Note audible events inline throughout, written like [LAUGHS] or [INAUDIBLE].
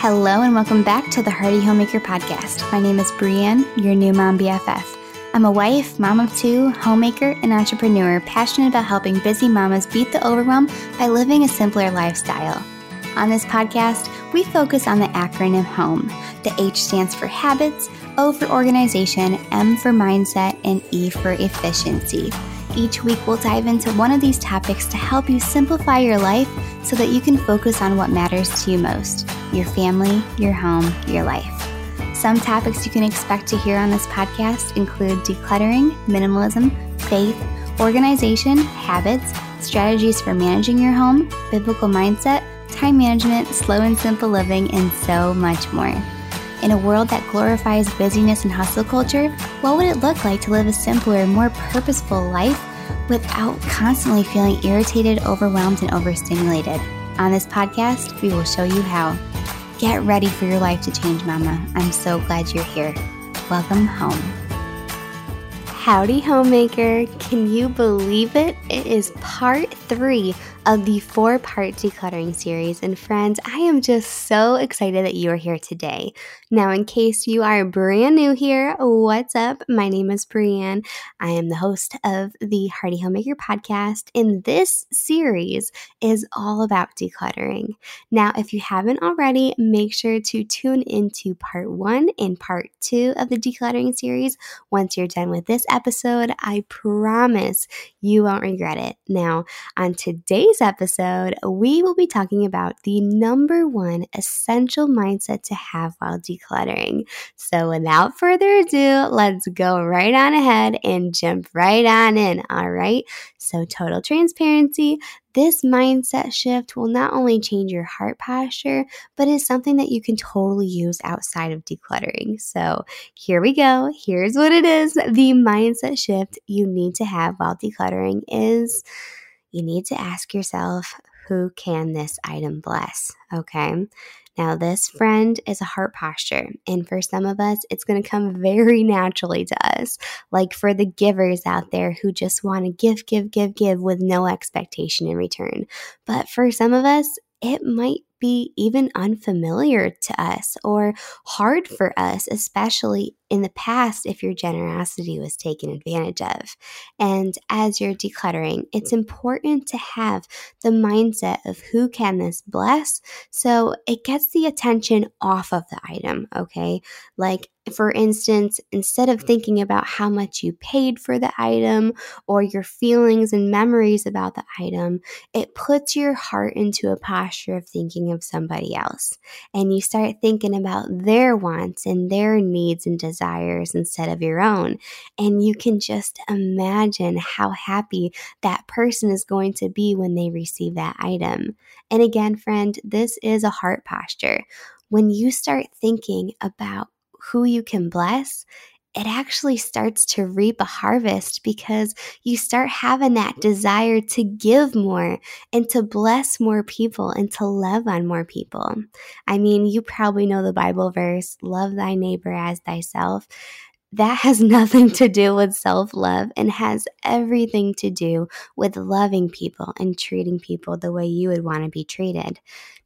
Hello and welcome back to the Hearty Homemaker Podcast. My name is Brienne, your new mom BFF. I'm a wife, mom of two, homemaker, and entrepreneur passionate about helping busy mamas beat the overwhelm by living a simpler lifestyle. On this podcast, we focus on the acronym HOME. The H stands for habits, O for organization, M for mindset, and E for efficiency. Each week, we'll dive into one of these topics to help you simplify your life so that you can focus on what matters to you most your family, your home, your life. Some topics you can expect to hear on this podcast include decluttering, minimalism, faith, organization, habits, strategies for managing your home, biblical mindset, time management, slow and simple living, and so much more. In a world that glorifies busyness and hustle culture, what would it look like to live a simpler, more purposeful life without constantly feeling irritated, overwhelmed, and overstimulated? On this podcast, we will show you how. Get ready for your life to change, Mama. I'm so glad you're here. Welcome home. Howdy, homemaker. Can you believe it? It is part three of the four part decluttering series. And friends, I am just so excited that you are here today. Now, in case you are brand new here, what's up? My name is Brienne. I am the host of the Hearty Homemaker podcast, and this series is all about decluttering. Now, if you haven't already, make sure to tune into part one and part two of the decluttering series. Once you're done with this episode, I promise you won't regret it. Now, on today's today's episode, we will be talking about the number one essential mindset to have while decluttering. So, without further ado, let's go right on ahead and jump right on in. All right. So, total transparency. This mindset shift will not only change your heart posture, but is something that you can totally use outside of decluttering. So, here we go. Here's what it is. The mindset shift you need to have while decluttering is you need to ask yourself, who can this item bless? Okay. Now, this friend is a heart posture. And for some of us, it's going to come very [LAUGHS] naturally to us. Like for the givers out there who just want to give, give, give, give with no expectation in return. But for some of us, it might be even unfamiliar to us or hard for us, especially in the past if your generosity was taken advantage of. And as you're decluttering, it's important to have the mindset of who can this bless so it gets the attention off of the item, okay? Like for instance, instead of thinking about how much you paid for the item or your feelings and memories about the item, it puts your heart into a posture of thinking of somebody else. And you start thinking about their wants and their needs and desires instead of your own. And you can just imagine how happy that person is going to be when they receive that item. And again, friend, this is a heart posture. When you start thinking about who you can bless, it actually starts to reap a harvest because you start having that desire to give more and to bless more people and to love on more people. I mean, you probably know the Bible verse, love thy neighbor as thyself. That has [LAUGHS] nothing to do with self love and has everything to do with loving people and treating people the way you would want to be treated.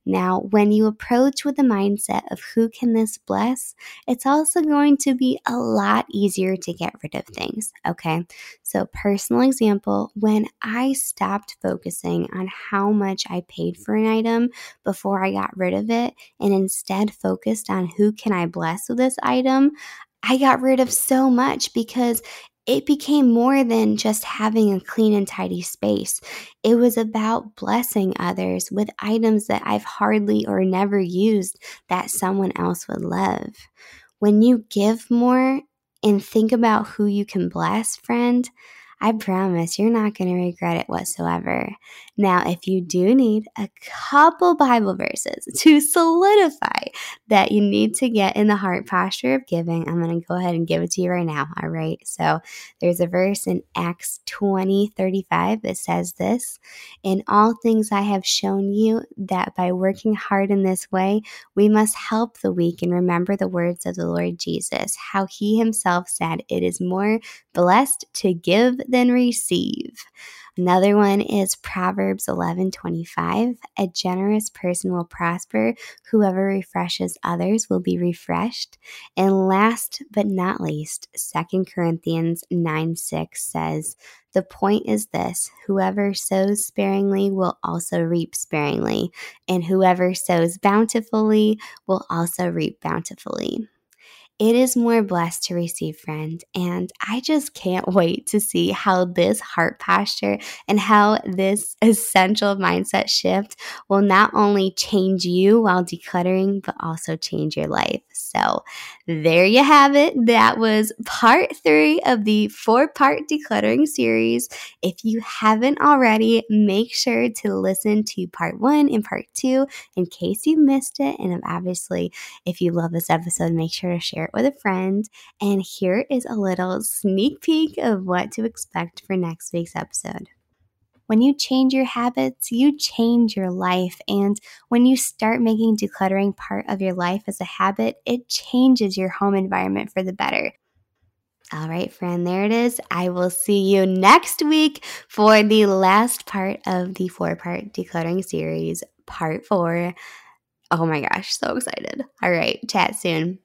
Now, when you approach with the mindset of who can this bless, it's also going to be a lot easier to get rid of things. Okay. So, personal example when I stopped focusing on how much I paid for an item before I got rid of it and instead focused on who can I bless with this item, I got rid of so much because it became more than just having a clean and tidy space. It was about blessing others with items that I've hardly or never used that someone else would love. When you give more and think about who you can bless, friend, I promise you're not going to regret it whatsoever. Now, if you do need a couple Bible verses to solidify that you need to get in the heart posture of giving, I'm going to go ahead and give it to you right now. All right. So there's a verse in Acts 20 35 that says this In all things I have shown you that by working hard in this way, we must help the weak and remember the words of the Lord Jesus, how he himself said, It is more blessed to give than receive. Another one is Proverbs 11:25. A generous person will prosper. Whoever refreshes others will be refreshed. And last but not least, 2 Corinthians 9 6 says, The point is this whoever sows sparingly will also reap sparingly, and whoever sows bountifully will also reap bountifully. It is more blessed to receive, friend. And I just can't [LAUGHS] wait to see how this heart posture and how this [LAUGHS] essential mindset shift will not only change you while decluttering, but also change your life. So there you have it. That was part three of the four part decluttering series. If you haven't already, make sure to listen to part one and part two in case you missed it. And obviously, if you love this episode, make sure to share it with a friend. And here is a little sneak peek of what to expect for next week's episode. When you change your habits, you change your life. And when you start making decluttering part of your life as a habit, it changes your home environment for the better. All right, friend, there it is. I will see you next week for the last part of the four part decluttering series, part four. Oh my gosh, so excited. All right, chat soon.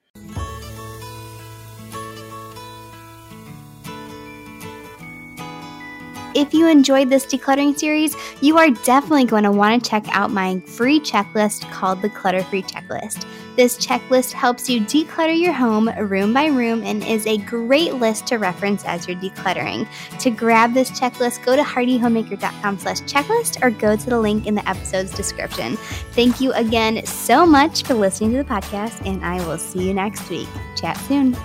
If you enjoyed this decluttering series, you are definitely going to want to check out my free checklist called the Clutter Free Checklist. This checklist helps you declutter your home room by room and is a great list to reference as you're decluttering. To grab this checklist, go to heartyhomemaker.com slash checklist or go to the link in the episode's description. Thank you again so much for listening to the podcast, and I will see you next week. Chat soon.